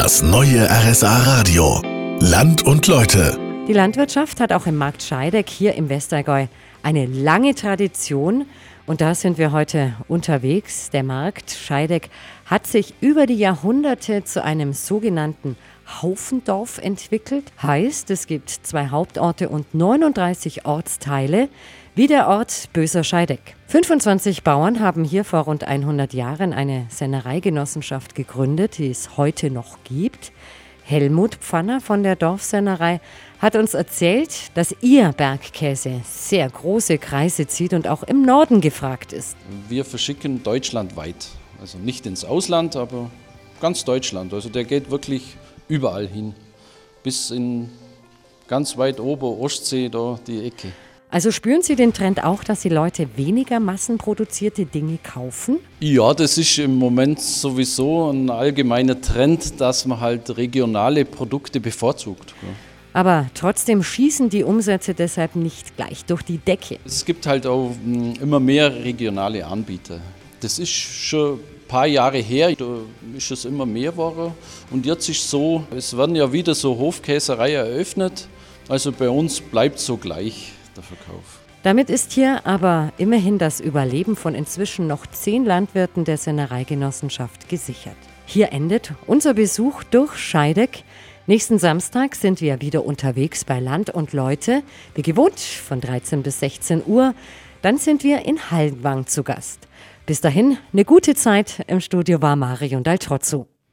Das neue RSA Radio. Land und Leute. Die Landwirtschaft hat auch im Markt Scheideck hier im Westergäu eine lange Tradition. Und da sind wir heute unterwegs. Der Markt Scheideck hat sich über die Jahrhunderte zu einem sogenannten Haufendorf entwickelt. Heißt, es gibt zwei Hauptorte und 39 Ortsteile, wie der Ort Böser Scheideck. 25 Bauern haben hier vor rund 100 Jahren eine Sennereigenossenschaft gegründet, die es heute noch gibt. Helmut Pfanner von der Dorfsennerei hat uns erzählt, dass ihr Bergkäse sehr große Kreise zieht und auch im Norden gefragt ist. Wir verschicken deutschlandweit. Also nicht ins Ausland, aber ganz Deutschland. Also der geht wirklich überall hin. Bis in ganz weit ober Ostsee, da die Ecke. Also spüren Sie den Trend auch, dass die Leute weniger massenproduzierte Dinge kaufen? Ja, das ist im Moment sowieso ein allgemeiner Trend, dass man halt regionale Produkte bevorzugt. Aber trotzdem schießen die Umsätze deshalb nicht gleich durch die Decke. Es gibt halt auch hm, immer mehr regionale Anbieter. Das ist schon ein paar Jahre her, da ist es immer mehr geworden. Und jetzt ist es so, es werden ja wieder so Hofkäsereien eröffnet. Also bei uns bleibt so gleich der Verkauf. Damit ist hier aber immerhin das Überleben von inzwischen noch zehn Landwirten der Sennereigenossenschaft gesichert. Hier endet unser Besuch durch Scheideck. Nächsten Samstag sind wir wieder unterwegs bei Land und Leute, wie gewohnt von 13 bis 16 Uhr. Dann sind wir in Hallenwang zu Gast. Bis dahin, eine gute Zeit. Im Studio war Marion Daltrozzo.